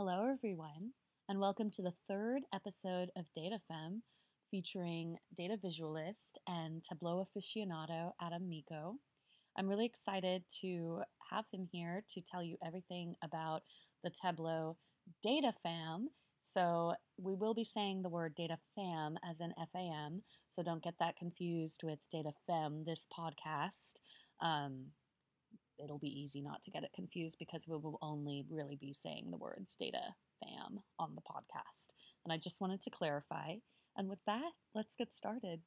Hello, everyone, and welcome to the third episode of DataFem featuring data visualist and Tableau aficionado Adam Mico. I'm really excited to have him here to tell you everything about the Tableau Data Fam. So, we will be saying the word data fam as in FAM, so don't get that confused with data fem, this podcast. Um, it'll be easy not to get it confused because we will only really be saying the words data fam on the podcast. And I just wanted to clarify. And with that, let's get started.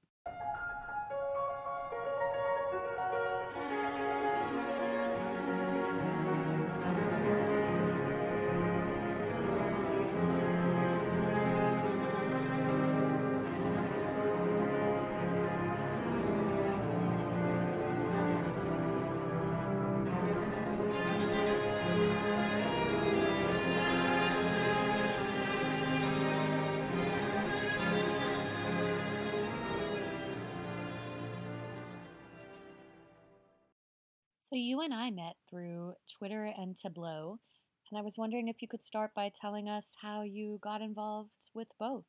So, you and I met through Twitter and Tableau, and I was wondering if you could start by telling us how you got involved with both.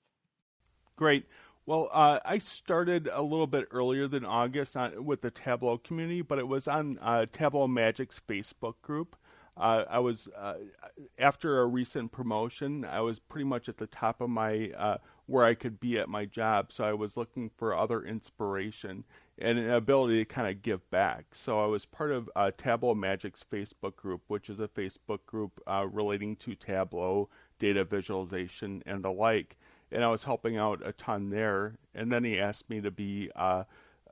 Great. Well, uh, I started a little bit earlier than August on, with the Tableau community, but it was on uh, Tableau Magic's Facebook group. Uh, I was uh, after a recent promotion. I was pretty much at the top of my uh, where I could be at my job, so I was looking for other inspiration and an ability to kind of give back. So I was part of uh, Tableau Magic's Facebook group, which is a Facebook group uh, relating to Tableau, data visualization, and the like. And I was helping out a ton there. And then he asked me to be uh,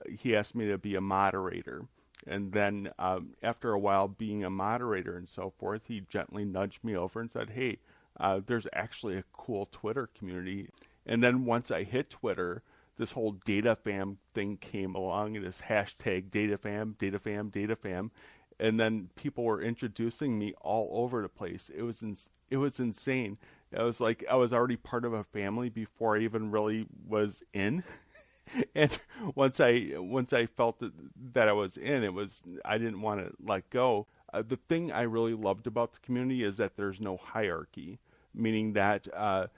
he asked me to be a moderator. And then um, after a while being a moderator and so forth, he gently nudged me over and said, "Hey, uh, there's actually a cool Twitter community." And then once I hit Twitter, this whole data fam thing came along, this hashtag data fam, data fam, data fam, and then people were introducing me all over the place. It was ins- it was insane. It was like I was already part of a family before I even really was in. and once I once I felt that that I was in, it was I didn't want to let go. Uh, the thing I really loved about the community is that there's no hierarchy, meaning that uh,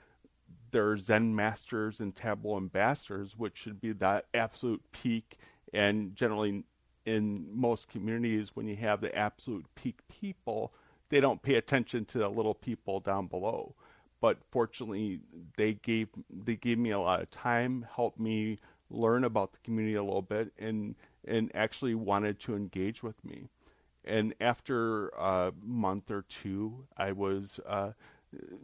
there are Zen masters and Tableau ambassadors, which should be the absolute peak. And generally, in most communities, when you have the absolute peak people, they don't pay attention to the little people down below. But fortunately, they gave they gave me a lot of time, helped me learn about the community a little bit, and and actually wanted to engage with me. And after a month or two, I was uh,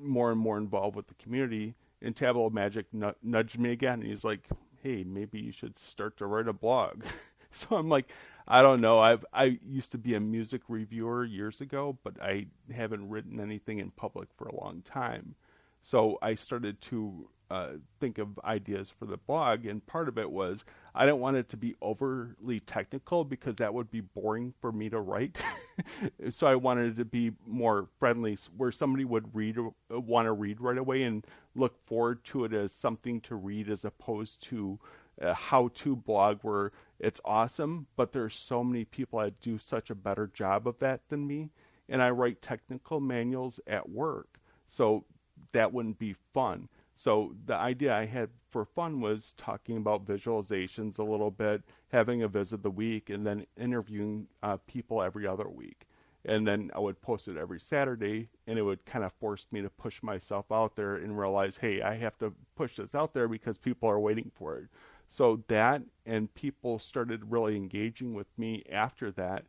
more and more involved with the community and Tableau Magic nudged me again, and he's like, "Hey, maybe you should start to write a blog." so I'm like, I don't know. I've I used to be a music reviewer years ago, but I haven't written anything in public for a long time. So I started to uh, think of ideas for the blog, and part of it was I didn't want it to be overly technical because that would be boring for me to write. so I wanted it to be more friendly, where somebody would read, uh, want to read right away, and look forward to it as something to read, as opposed to a how-to blog where it's awesome, but there's so many people that do such a better job of that than me, and I write technical manuals at work, so that wouldn't be fun. So the idea I had for fun was talking about visualizations a little bit, having a visit the week, and then interviewing uh, people every other week. And then I would post it every Saturday, and it would kind of force me to push myself out there and realize, hey, I have to push this out there because people are waiting for it. So that, and people started really engaging with me after that.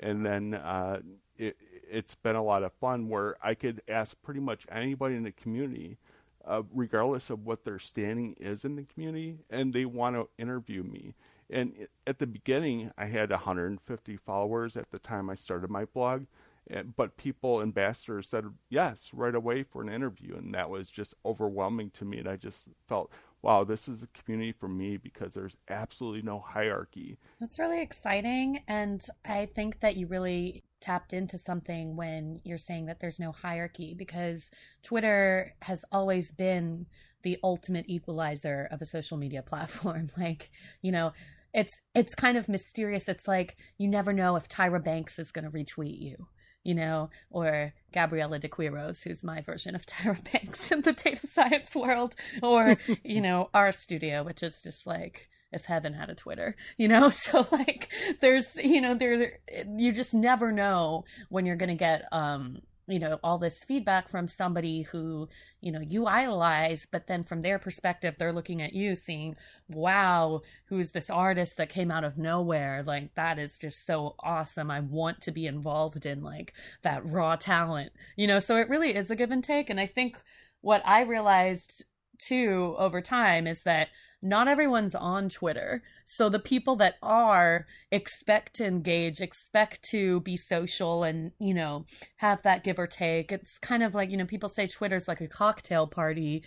And then uh, it, it's been a lot of fun where I could ask pretty much anybody in the community uh, regardless of what their standing is in the community, and they want to interview me. And at the beginning, I had 150 followers at the time I started my blog, eh, but people, ambassadors, said yes right away for an interview, and that was just overwhelming to me. And I just felt, wow, this is a community for me because there's absolutely no hierarchy. That's really exciting, and I think that you really tapped into something when you're saying that there's no hierarchy because Twitter has always been the ultimate equalizer of a social media platform. Like, you know, it's it's kind of mysterious. It's like you never know if Tyra Banks is going to retweet you. you know, or Gabriela de Queiroz, who's my version of Tyra Banks in the data science world, or, you know, RStudio, which is just like, if heaven had a Twitter, you know? So like there's, you know, there you just never know when you're going to get um you know all this feedback from somebody who you know you idolize but then from their perspective they're looking at you seeing wow who's this artist that came out of nowhere? Like that is just so awesome. I want to be involved in like that raw talent you know? So it really is a give and take and i think what i realized too over time is that not everyone's on Twitter. So the people that are expect to engage, expect to be social and, you know, have that give or take. It's kind of like, you know, people say Twitter's like a cocktail party.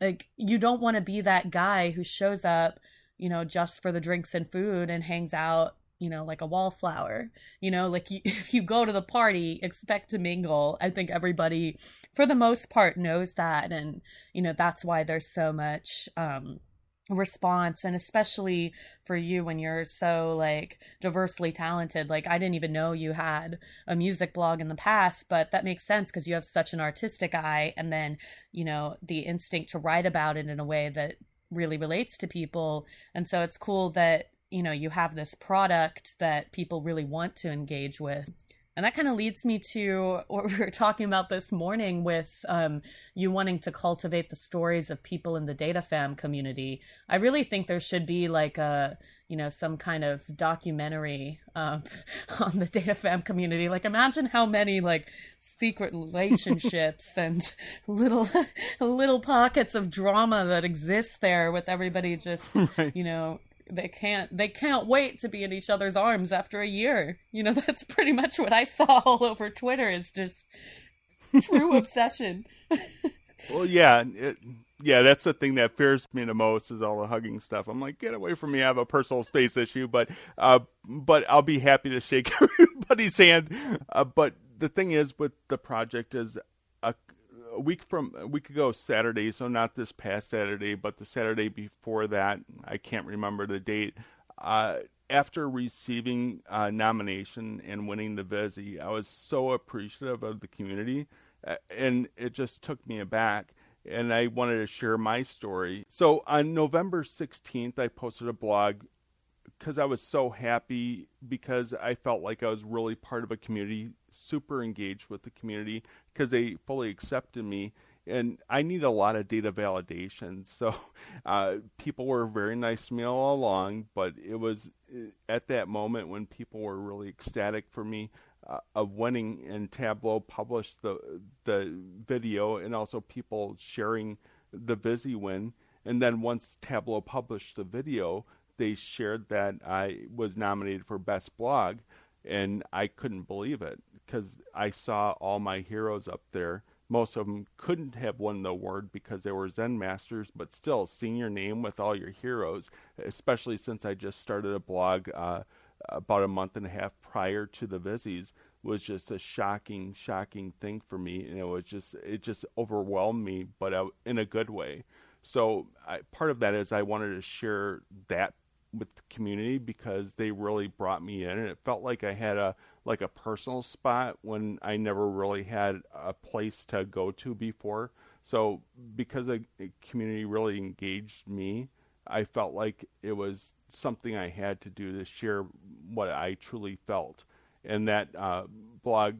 Like you don't want to be that guy who shows up, you know, just for the drinks and food and hangs out you know, like a wallflower. You know, like you, if you go to the party, expect to mingle. I think everybody, for the most part, knows that, and you know that's why there's so much um, response and especially for you when you're so like diversely talented like i didn't even know you had a music blog in the past but that makes sense because you have such an artistic eye and then you know the instinct to write about it in a way that really relates to people and so it's cool that you know you have this product that people really want to engage with and that kind of leads me to what we were talking about this morning with um, you wanting to cultivate the stories of people in the data fam community. I really think there should be like a, you know, some kind of documentary um, on the data fam community. Like, imagine how many like secret relationships and little little pockets of drama that exist there with everybody just, right. you know, they can't they can't wait to be in each other's arms after a year. You know, that's pretty much what I saw all over Twitter is just true obsession. well, yeah, it, yeah, that's the thing that fears me the most is all the hugging stuff. I'm like, get away from me. I have a personal space issue, but uh, but I'll be happy to shake everybody's hand. Uh, but the thing is with the project is a week from a week ago Saturday, so not this past Saturday, but the Saturday before that. I can't remember the date. Uh, after receiving a nomination and winning the Vizzie, I was so appreciative of the community, uh, and it just took me aback. And I wanted to share my story. So on November 16th, I posted a blog because I was so happy because I felt like I was really part of a community, super engaged with the community because they fully accepted me. And I need a lot of data validation. So uh, people were very nice to me all along, but it was uh, at that moment when people were really ecstatic for me uh, of winning and Tableau published the the video and also people sharing the Vizzie win. And then once Tableau published the video, they shared that I was nominated for Best Blog, and I couldn't believe it because I saw all my heroes up there. Most of them couldn't have won the award because they were Zen masters, but still, seeing your name with all your heroes, especially since I just started a blog uh, about a month and a half prior to the Vizzies, was just a shocking, shocking thing for me, and it was just it just overwhelmed me, but uh, in a good way. So I, part of that is I wanted to share that with the community because they really brought me in and it felt like I had a like a personal spot when I never really had a place to go to before. So because a, community really engaged me, I felt like it was something I had to do to share what I truly felt. And that uh, blog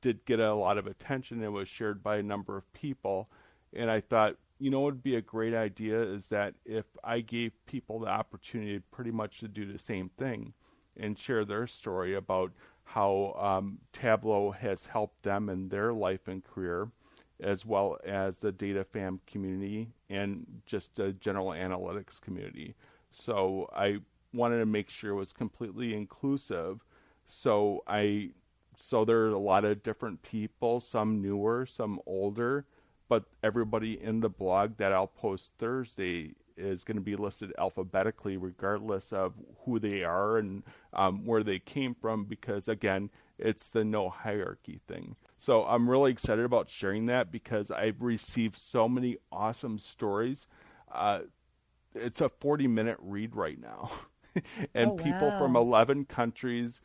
did get a lot of attention. It was shared by a number of people. And I thought, you know would be a great idea is that if I gave people the opportunity pretty much to do the same thing and share their story about how um, Tableau has helped them in their life and career, as well as the data fam community and just the general analytics community. So I wanted to make sure it was completely inclusive. So I so there are a lot of different people, some newer, some older, but everybody in the blog that I'll post Thursday is going to be listed alphabetically, regardless of who they are and um, where they came from, because again, it's the no hierarchy thing. So I'm really excited about sharing that because I've received so many awesome stories. Uh, it's a 40 minute read right now, and oh, wow. people from 11 countries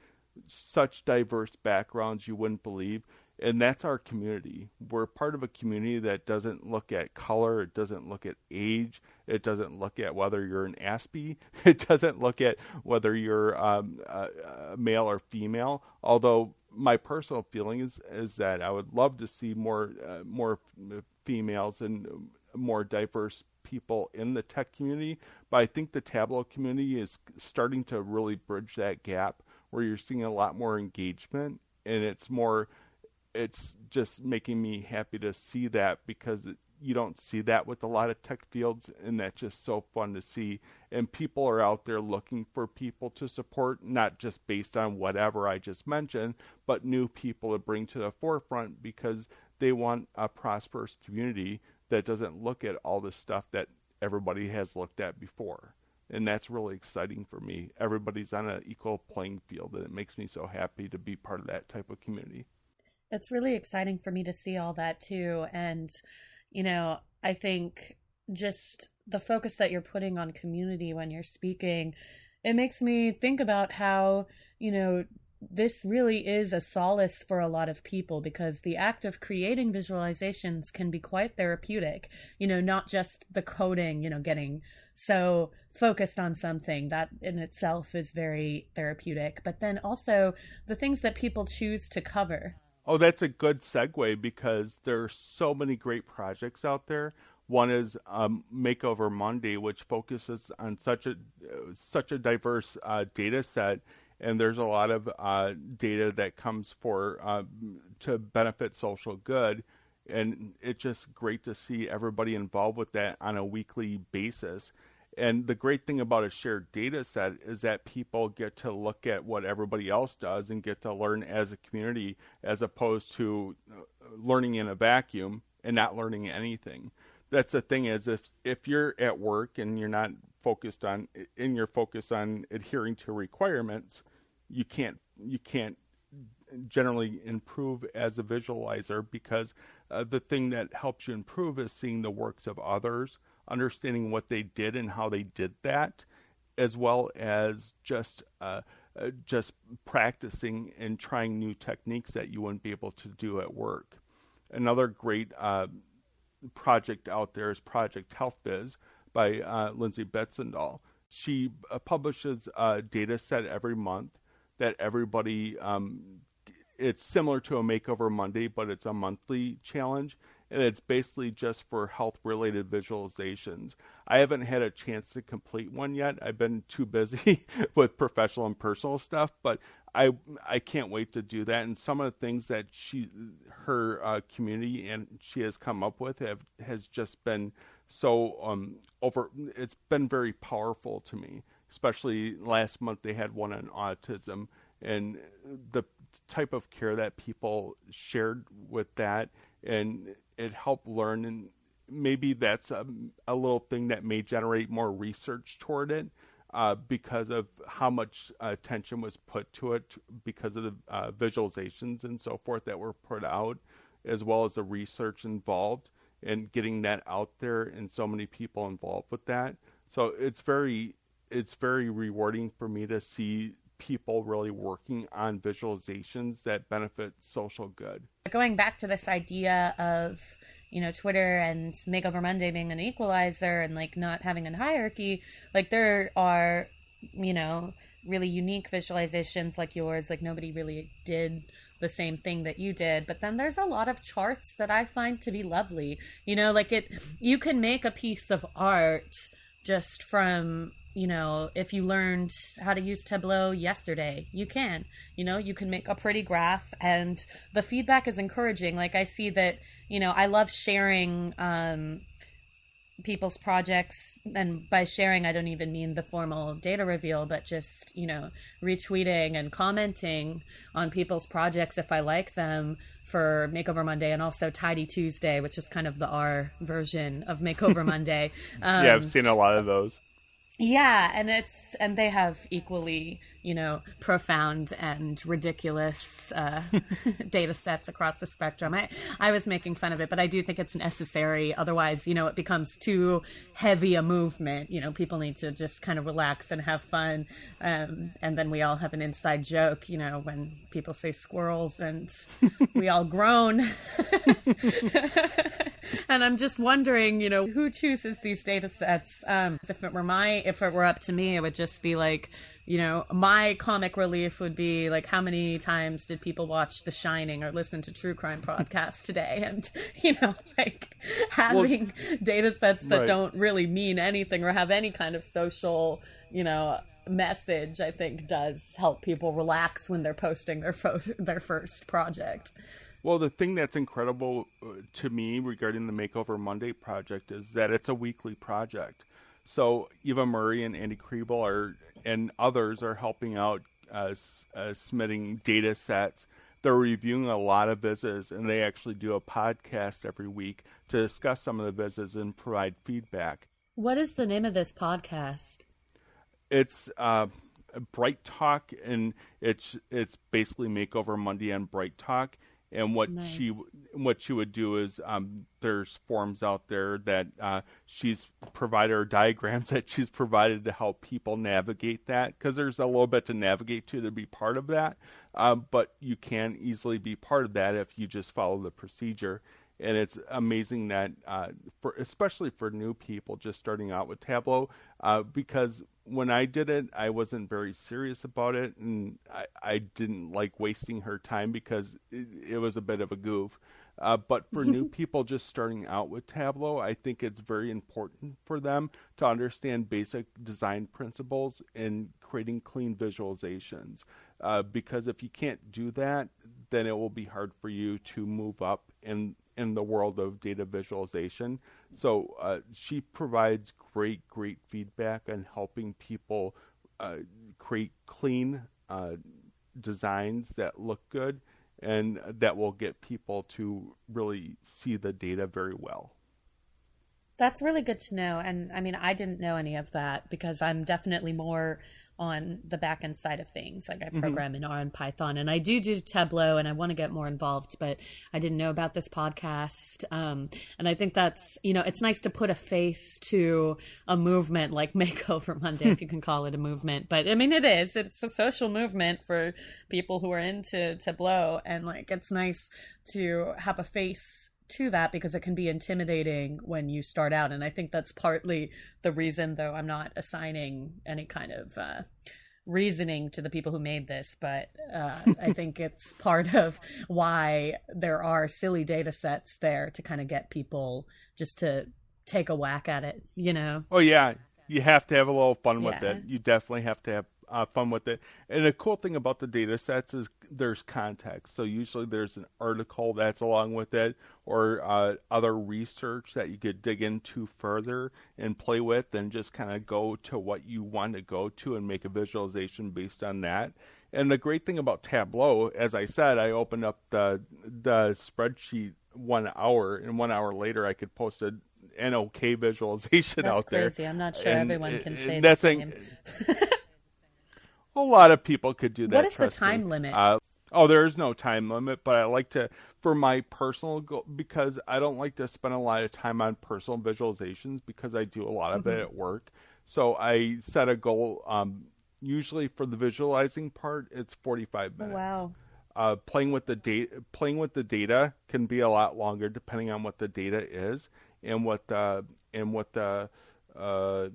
such diverse backgrounds you wouldn't believe and that's our community. We're part of a community that doesn't look at color, it doesn't look at age, it doesn't look at whether you're an Aspie, it doesn't look at whether you're um, a male or female. Although my personal feeling is is that I would love to see more uh, more females and more diverse people in the tech community. But I think the Tableau community is starting to really bridge that gap where you're seeing a lot more engagement and it's more it's just making me happy to see that because it, you don't see that with a lot of tech fields and that's just so fun to see. And people are out there looking for people to support not just based on whatever i just mentioned but new people to bring to the forefront because they want a prosperous community that doesn't look at all the stuff that everybody has looked at before. And that's really exciting for me. Everybody's on an equal playing field and it makes me so happy to be part of that type of community it's really exciting for me to see all that too. And, you know, I think just the focus that you're putting on community when you're speaking, it makes me think about how, you know, this really is a solace for a lot of people because the act of creating visualizations can be quite therapeutic. You know, not just the coding, you know, getting so focused on something that in itself is very therapeutic, but then also the things that people choose to cover Oh, that's a good segue because there are so many great projects out there. One is um, Makeover Monday, which focuses on such a such a diverse uh, data set, and there's a lot of uh, data that comes for uh, to benefit social good, and it's just great to see everybody involved with that on a weekly basis. And the great thing about a shared data set is that people get to look at what everybody else does and get to learn as a community as opposed to uh, learning in a vacuum and not learning anything. That's the thing is if if you're at work and you're not focused on in your focus on adhering to requirements, you can't you can't generally improve as a visualizer because uh, the thing that helps you improve is seeing the works of others understanding what they did and how they did that, as well as just uh, uh, just practicing and trying new techniques that you wouldn't be able to do at work. Another great uh, project out there is Project Health Viz by uh, Lindsay Betzendahl. She uh, publishes a data set every month that everybody um, it's similar to a makeover Monday, but it's a monthly challenge and it's basically just for health related visualizations. I haven't had a chance to complete one yet. I've been too busy with professional and personal stuff, but I I can't wait to do that. And some of the things that she her uh, community and she has come up with have has just been so um over it's been very powerful to me especially last month they had one on autism and the type of care that people shared with that and it helped learn and maybe that's a, a little thing that may generate more research toward it uh, because of how much attention was put to it because of the uh, visualizations and so forth that were put out as well as the research involved and getting that out there and so many people involved with that. So it's very it's very rewarding for me to see people really working on visualizations that benefit social good. Going back to this idea of, you know, Twitter and Makeover Monday being an equalizer and like not having a hierarchy, like there are, you know, really unique visualizations like yours, like nobody really did the same thing that you did but then there's a lot of charts that i find to be lovely you know like it you can make a piece of art just from you know, if you learned how to use Tableau yesterday, you can. You know, you can make a pretty graph and the feedback is encouraging. Like I see that, you know, I love sharing um people's projects and by sharing I don't even mean the formal data reveal but just you know retweeting and commenting on people's projects if I like them for Makeover Monday and also Tidy Tuesday which is kind of the R version of Makeover Monday um, yeah I've seen a lot of those Yeah, and it's and they have equally, you know, profound and ridiculous uh, data sets across the spectrum. I I was making fun of it, but I do think it's necessary. Otherwise, you know, it becomes too heavy a movement. You know, people need to just kind of relax and have fun. Um, and then we all have an inside joke, you know, when people say squirrels and we all groan. and I'm just wondering, you know, who chooses these data sets? Um, if it were my if it were up to me, it would just be like, you know, my comic relief would be like, how many times did people watch The Shining or listen to true crime podcasts today? And, you know, like having well, data sets that right. don't really mean anything or have any kind of social, you know, message, I think does help people relax when they're posting their fo- their first project. Well, the thing that's incredible uh, to me regarding the Makeover Monday project is that it's a weekly project. So Eva Murray and Andy Kriebel are and others are helping out uh, uh, submitting data sets. They're reviewing a lot of visits, and they actually do a podcast every week to discuss some of the visits and provide feedback. What is the name of this podcast? It's uh, BrightTALK, and it's it's basically Makeover Monday on BrightTALK and what nice. she what she would do is um, there's forms out there that uh, she's provided or diagrams that she's provided to help people navigate that because there's a little bit to navigate to to be part of that um, but you can easily be part of that if you just follow the procedure and it's amazing that uh, for especially for new people just starting out with tableau uh, because when I did it, I wasn't very serious about it, and I, I didn't like wasting her time because it, it was a bit of a goof. Uh, but for new people just starting out with Tableau, I think it's very important for them to understand basic design principles in creating clean visualizations. Uh, because if you can't do that, then it will be hard for you to move up in in the world of data visualization. So uh, she provides great, great feedback on helping people uh, create clean uh, designs that look good and that will get people to really see the data very well. That's really good to know. And I mean, I didn't know any of that because I'm definitely more on the back end side of things. Like I mm-hmm. program mm-hmm. in R and Python, and I do do Tableau, and I want to get more involved. But I didn't know about this podcast, um, and I think that's you know it's nice to put a face to a movement like Makeover Monday, if you can call it a movement. But I mean, it is. It's a social movement for people who are into Tableau, and like it's nice to have a face to that because it can be intimidating when you start out. And i think that's partly the reason though i'm not assigning any kind of uh, reasoning to the people who made this but uh, i think it's part of why there are silly data sets there to kind of get people just to take a whack at it you know? Oh yeah. You have to have a little fun with yeah. it you definitely have to have uh, fun with it. And the cool thing about the data sets is there's context. So usually there's an article that's along with it or uh, other research that you could dig into further and play with and just kind of go to what you want to go to and make a visualization based on that. And the great thing about Tableau, as I said, I opened up the the spreadsheet one hour, and one hour later I could post a an okay visualization that's out there. Crazy. I'm not sure and, everyone can say that's the same. A lot of people could do that. What is the time me. limit? Uh, oh, there is no time limit, but I like to, for my personal goal, because I don't like to spend a lot of time on personal visualizations because I do a lot of mm-hmm. it at work. So I set a goal. Um, usually for the visualizing part, it's 45 minutes. Wow. Uh, playing with the data, playing with the data can be a lot longer depending on what the data is and what the and what the uh,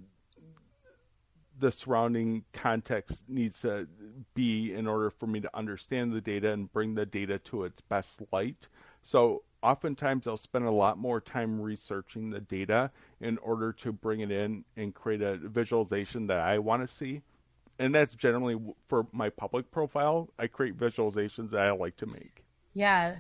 the surrounding context needs to be in order for me to understand the data and bring the data to its best light. So oftentimes I'll spend a lot more time researching the data in order to bring it in and create a visualization that I want to see. And that's generally for my public profile. I create visualizations that I like to make. Yeah,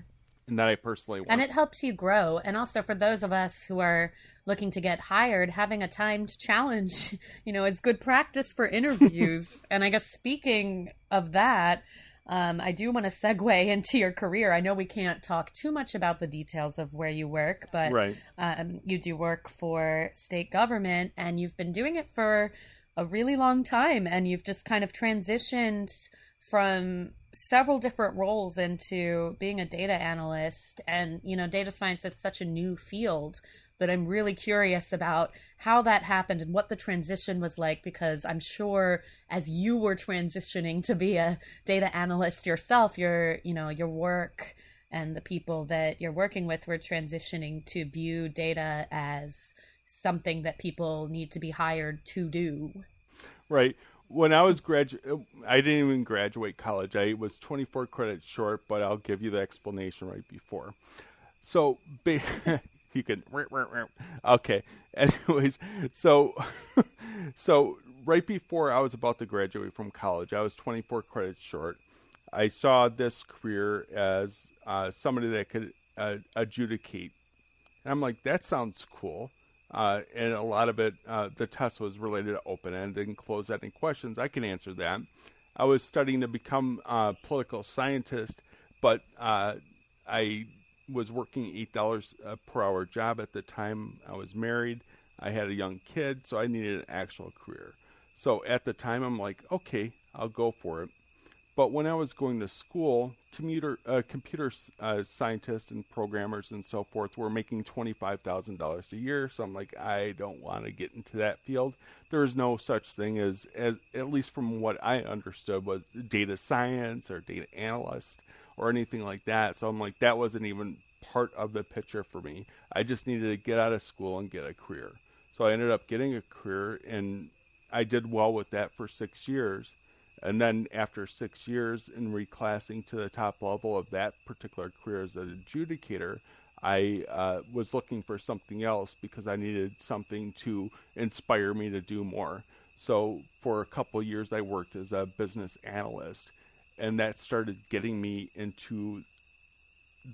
and that I personally want. And it helps you grow. And also for those of us who are looking to get hired, having a timed challenge, you know, is good practice for interviews. and I guess speaking of that, um, I do want to segue into your career. I know we can't talk too much about the details of where you work, but right. um, you do work for state government and you've been doing it for a really long time and you've just kind of transitioned from several different roles into being a data analyst and you know data science is such a new field that I'm really curious about how that happened and what the transition was like because I'm sure as you were transitioning to be a data analyst yourself your you know your work and the people that you're working with were transitioning to view data as something that people need to be hired to do. Right. When I was graduate, I didn't even graduate college. I was 24 credits short, but I'll give you the explanation right before. So, you can okay. Anyways so so right before i was about to graduate from college i was 24 credits short. I saw this career as uh, somebody that could uh, adjudicate. And i'm like that sounds cool uh, and a lot of it uh, the test was related to open-ended and closed-ended questions i can answer that i was studying to become a political scientist but uh, i was working eight dollars uh, per hour job at the time. I was married. I had a young kid, so I needed an actual career. So at the time, I'm like, okay, I'll go for it. But when I was going to school, commuter, uh, computer uh, scientists and programmers and so forth were making $25,000 a year. So I'm like, I don't want to get into that field. There's no such thing as, as, at least from what I understood, was data science or data analyst or anything like that. So I'm like, that wasn't even part of the picture for me. I just needed to get out of school and get a career. So I ended up getting a career and I did well with that for six years. And then after six years in reclassing to the top level of that particular career as an adjudicator, I uh, was looking for something else because I needed something to inspire me to do more. So for a couple years, I worked as a business analyst and that started getting me into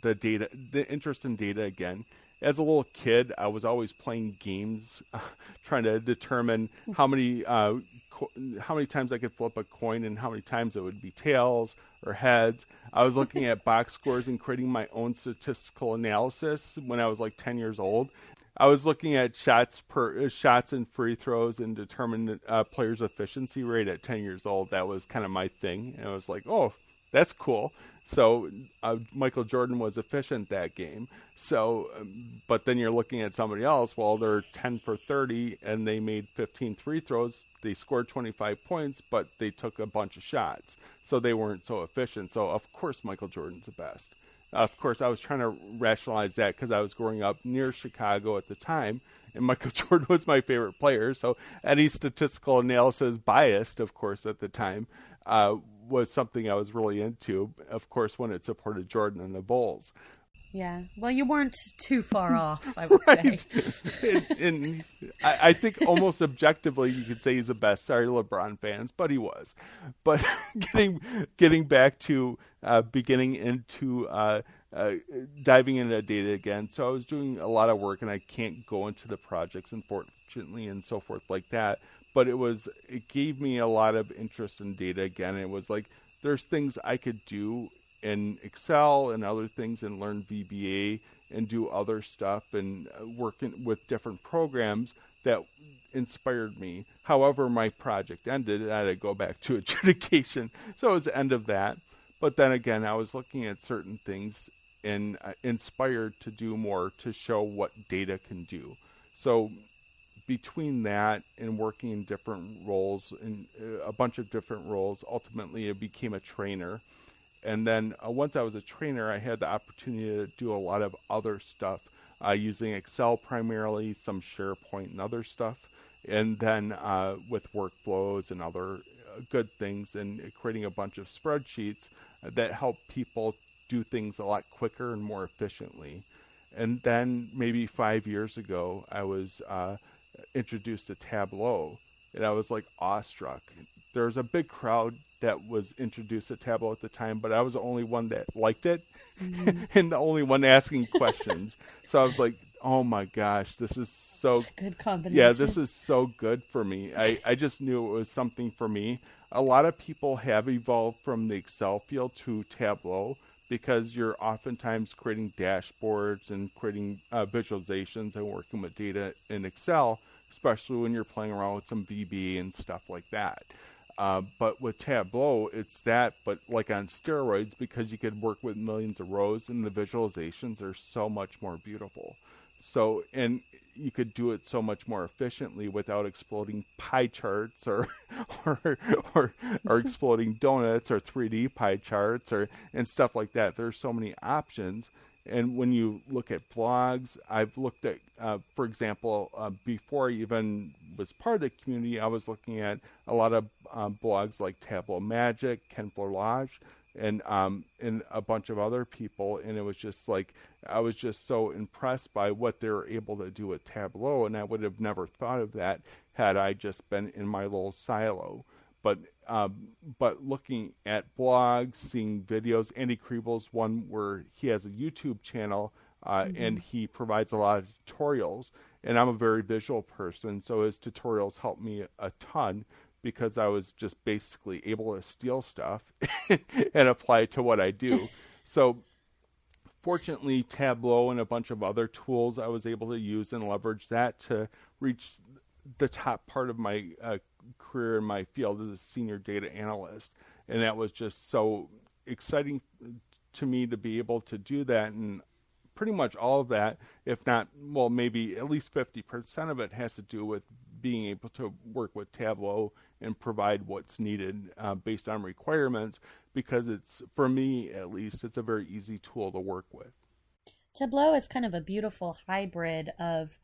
the data, the interest in data again. As a little kid, I was always playing games, trying to determine how many uh, co- how many times I could flip a coin and how many times it would be tails or heads. I was looking at box scores and creating my own statistical analysis when I was like 10 years old. I was looking at shots per uh, shots and free throws and determined uh, players' efficiency rate at 10 years old. That was kind of my thing, and I was like, oh, that's cool. So uh, Michael Jordan was efficient that game. So, um, but then you're looking at somebody else. Well, they're 10 for 30 and they made 15 free throws. They scored 25 points, but they took a bunch of shots, so they weren't so efficient. So of course Michael Jordan's the best of course, I was trying to rationalize that because I was growing up near Chicago at the time, and Michael Jordan was my favorite player. So any statistical analysis, biased, of course, at the time, uh, was something I was really into. Of course, when it supported Jordan and the Bulls. Yeah. Well, you weren't too far off, I would right. say. and, and I, I, think almost objectively, you could say he's the best. Sorry, LeBron fans, but he was. But getting getting back to uh, beginning into uh, uh, diving into that data again. So I was doing a lot of work, and I can't go into the projects, unfortunately, and so forth like that. But it was it gave me a lot of interest in data again. It was like there's things I could do in Excel and other things and learn VBA and do other stuff and uh, working with different programs that inspired me. However, my project ended. I had to go back to adjudication. So it was the end of that. But then again, I was looking at certain things and uh, inspired to do more to show what data can do. So between that and working in different roles, in uh, a bunch of different roles, ultimately I became a trainer and then uh, once I was a trainer, I had the opportunity to do a lot of other stuff uh, using Excel primarily, some SharePoint and other stuff, and then uh, with workflows and other uh, good things, and creating a bunch of spreadsheets that help people do things a lot quicker and more efficiently. And then maybe five years ago, I was uh, introduced to Tableau, and I was like awestruck. There was a big crowd that was introduced at Tableau at the time, but I was the only one that liked it mm-hmm. and the only one asking questions. so I was like, oh my gosh, this is so good combination. Yeah, this is so good for me. I, I just knew it was something for me. A lot of people have evolved from the Excel field to Tableau because you're oftentimes creating dashboards and creating uh, visualizations and working with data in Excel especially when you're playing around with some VB and stuff like that. Uh, but with Tableau, it's that, but like on steroids, because you could work with millions of rows and the visualizations are so much more beautiful. So, and you could do it so much more efficiently without exploding pie charts or or or, or exploding donuts or 3D pie charts or and stuff like that. There's so many options. And when you look at blogs, I've looked at, uh, for example, uh, before I even was part of the community, I was looking at a lot of um, blogs like Tableau Magic, Ken Flerlage, and um, and a bunch of other people, and it was just like I was just so impressed by what they were able to do with Tableau, and I would have never thought of that had I just been in my little silo. But um, but looking at blogs, seeing videos, Andy Kriebel's one where he has a YouTube channel uh, mm-hmm. and he provides a lot of tutorials. And I'm a very visual person, so his tutorials help me a ton because I was just basically able to steal stuff and apply it to what I do. so fortunately, Tableau and a bunch of other tools I was able to use and leverage that to reach the top part of my uh, career in my field as a senior data analyst. And that was just so exciting to me to be able to do that. And pretty much all of that, if not, well, maybe at least 50% of it has to do with being able to work with Tableau and provide what's needed uh, based on requirements because it's for me at least it's a very easy tool to work with. Tableau is kind of a beautiful hybrid of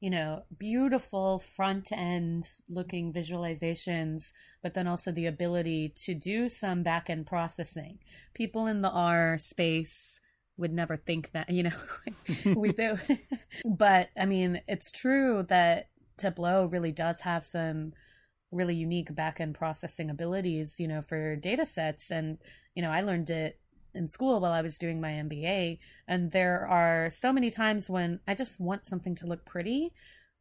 you know beautiful front end looking visualizations but then also the ability to do some back end processing. People in the r space would never think that you know we do. But i mean it's true that tableau really does have some really unique back-end processing abilities you know for data sets. And you know i learned it in school while i was doing my mba and there are so many times when i just want something to look pretty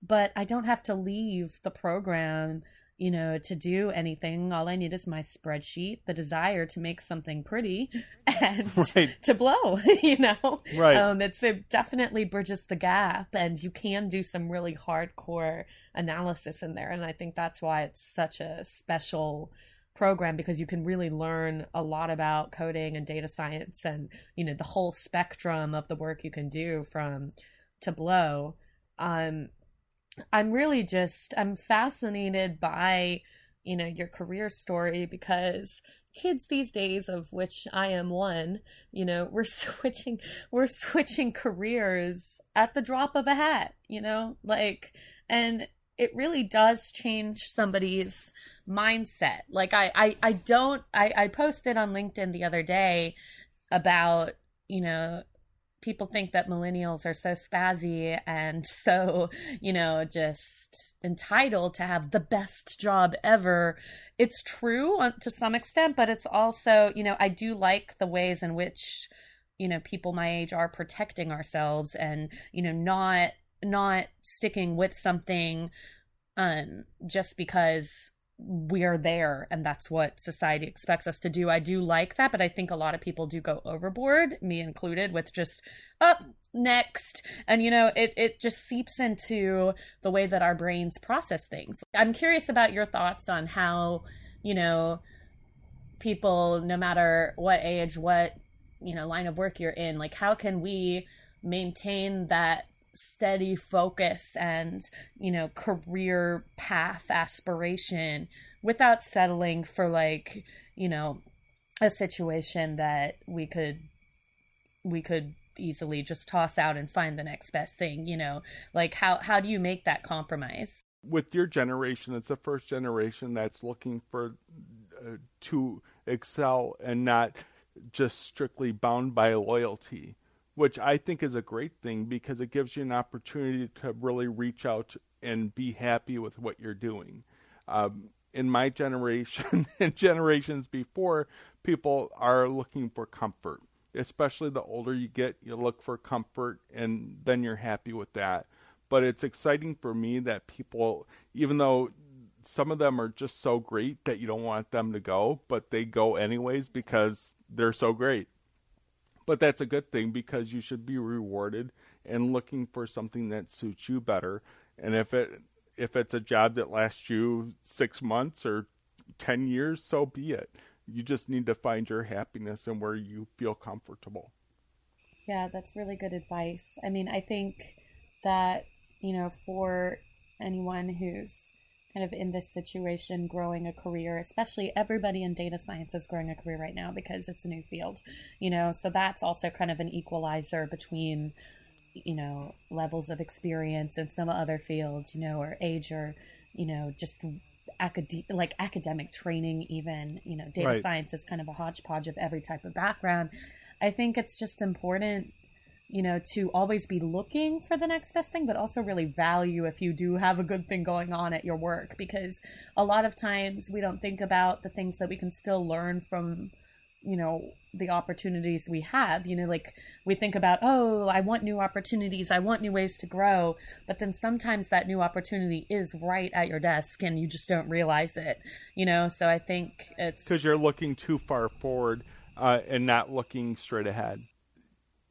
but i don't have to leave the program you know, to do anything. All I need is my spreadsheet, the desire to make something pretty, and right. Tableau. You know, right? Um, it's it definitely bridges the gap, and you can do some really hardcore analysis in there. And I think that's why it's such a special program because you can really learn a lot about coding and data science, and you know, the whole spectrum of the work you can do from Tableau. Um, I'm really just I'm fascinated by you know your career story because kids these days of which I am one, you know, we're switching we're switching careers at the drop of a hat, you know? Like and it really does change somebody's mindset. Like I I, I don't I, I posted on LinkedIn the other day about, you know, people think that millennials are so spazzy and so, you know, just entitled to have the best job ever. It's true to some extent, but it's also, you know, I do like the ways in which, you know, people my age are protecting ourselves and, you know, not not sticking with something um just because we're there and that's what society expects us to do. I do like that, but I think a lot of people do go overboard, me included, with just up oh, next. And you know, it it just seeps into the way that our brains process things. I'm curious about your thoughts on how, you know, people no matter what age, what, you know, line of work you're in, like how can we maintain that steady focus and you know career path aspiration without settling for like you know a situation that we could we could easily just toss out and find the next best thing you know? Like how how do you make that compromise? With your generation it's the first generation that's looking for uh, to excel and not just strictly bound by loyalty which I think is a great thing because it gives you an opportunity to really reach out and be happy with what you're doing. Um, in my generation and generations before, people are looking for comfort. Especially the older you get, you look for comfort and then you're happy with that. But it's exciting for me that people, even though some of them are just so great that you don't want them to go, but they go anyways because they're so great. But that's a good thing because you should be rewarded and looking for something that suits you better. And if it if it's a job that lasts you six months or 10 years, so be it. You just need to find your happiness and where you feel comfortable. Yeah, that's really good advice. I mean, I think that, you know, for anyone who's kind of in this situation growing a career, especially everybody in data science is growing a career right now because it's a new field, you know, so that's also kind of an equalizer between you know levels of experience in some other fields you know or age or you know just acad- like academic training even you know? Data right. science is kind of a hodgepodge of every type of background. I think it's just important you know to always be looking for the next best thing but also really value if you do have a good thing going on at your work because a lot of times we don't think about the things that we can still learn from you know the opportunities we have. You know like we think about oh i want new opportunities. I want new ways to grow. But then sometimes that new opportunity is right at your desk and you just don't realize it you know? So i think it's because you're looking too far forward uh, and not looking straight ahead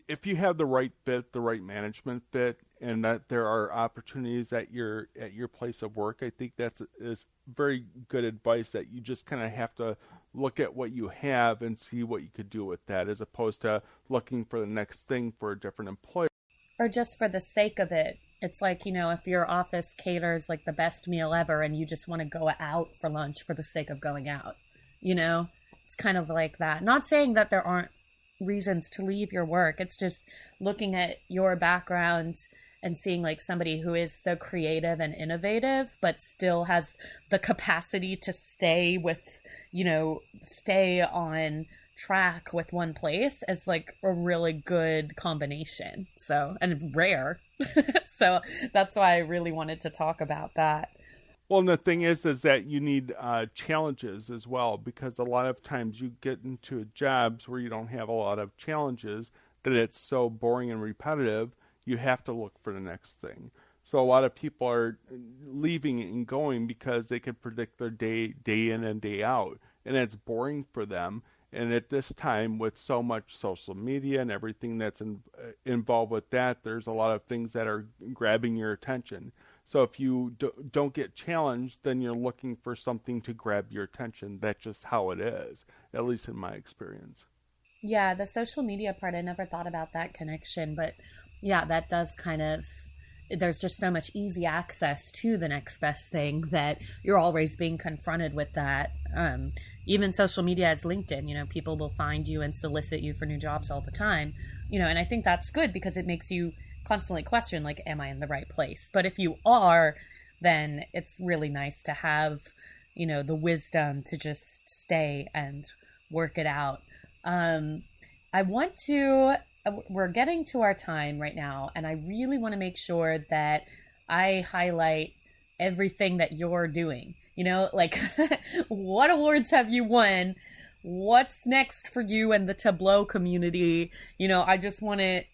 if you have the right fit the right management fit and that there are opportunities at your at your place of work i think that's is very good advice that you just kind of have to look at what you have and see what you could do with that as opposed to looking for the next thing for a different employer. Or just for the sake of it. It's like you know if your office caters like the best meal ever and you just want to go out for lunch for the sake of going out you know? It's kind of like that. Not saying that there aren't reasons to leave your work. It's just looking at your background and seeing like somebody who is so creative and innovative but still has the capacity to stay with you know stay on track with one place as like a really good combination. So and rare. So that's why i really wanted to talk about that well, and the thing is, is that you need uh, challenges as well because a lot of times you get into jobs where you don't have a lot of challenges that it's so boring and repetitive you have to look for the next thing. So a lot of people are leaving and going because they can predict their day day in and day out, and it's boring for them. And at this time, with so much social media and everything that's in, uh, involved with that, there's a lot of things that are grabbing your attention. So if you do, don't get challenged, then you're looking for something to grab your attention. That's just how it is, at least in my experience. Yeah, the social media part, I never thought about that connection, but yeah, that does kind of there's just so much easy access to the next best thing that you're always being confronted with that. Um, even social media as LinkedIn, you know, people will find you and solicit you for new jobs all the time, you know, and I think that's good because it makes you constantly question, like, am I in the right place? But if you are, then it's really nice to have, you know, the wisdom to just stay and work it out. Um, I want to uh, we're getting to our time right now, and I really want to make sure that I highlight everything that you're doing. You know, like what awards have you won? What's next for you and the Tableau community? You know, I just want it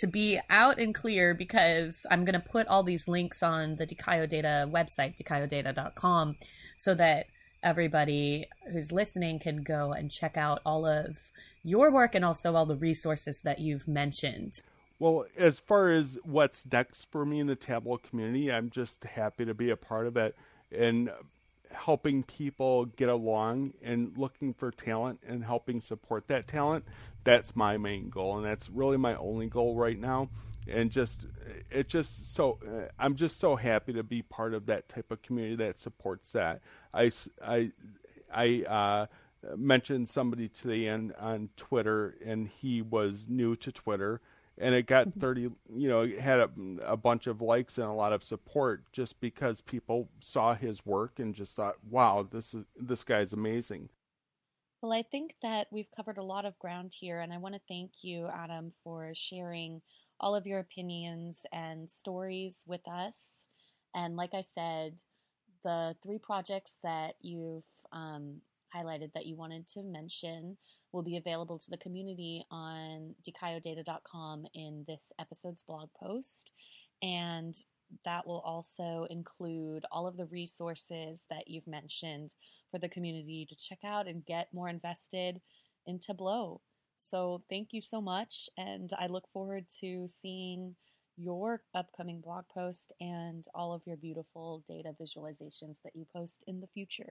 to be out and clear because I'm going to put all these links on the Dicayo Data website, dicayodata.com, so that everybody who's listening can go and check out all of your work and also all the resources that you've mentioned. Well, as far as what's next for me in the Tableau community, I'm just happy to be a part of it and helping people get along and looking for talent and helping support that talent. That's my main goal, and that's really my only goal right now. And just, it just so, uh, I'm just so happy to be part of that type of community that supports that. I, I, I, uh, mentioned somebody today on, on Twitter, and he was new to Twitter, and it got mm-hmm. 30, you know, it had a, a bunch of likes and a lot of support just because people saw his work and just thought, wow, this is this guy's amazing. Well, I think that we've covered a lot of ground here, and I want to thank you, Adam, for sharing all of your opinions and stories with us. And like I said, the three projects that you've um, highlighted that you wanted to mention will be available to the community on dicayodata.com in this episode's blog post. And that will also include all of the resources that you've mentioned for the community to check out and get more invested in Tableau. So, thank you so much, and I look forward to seeing your upcoming blog post and all of your beautiful data visualizations that you post in the future.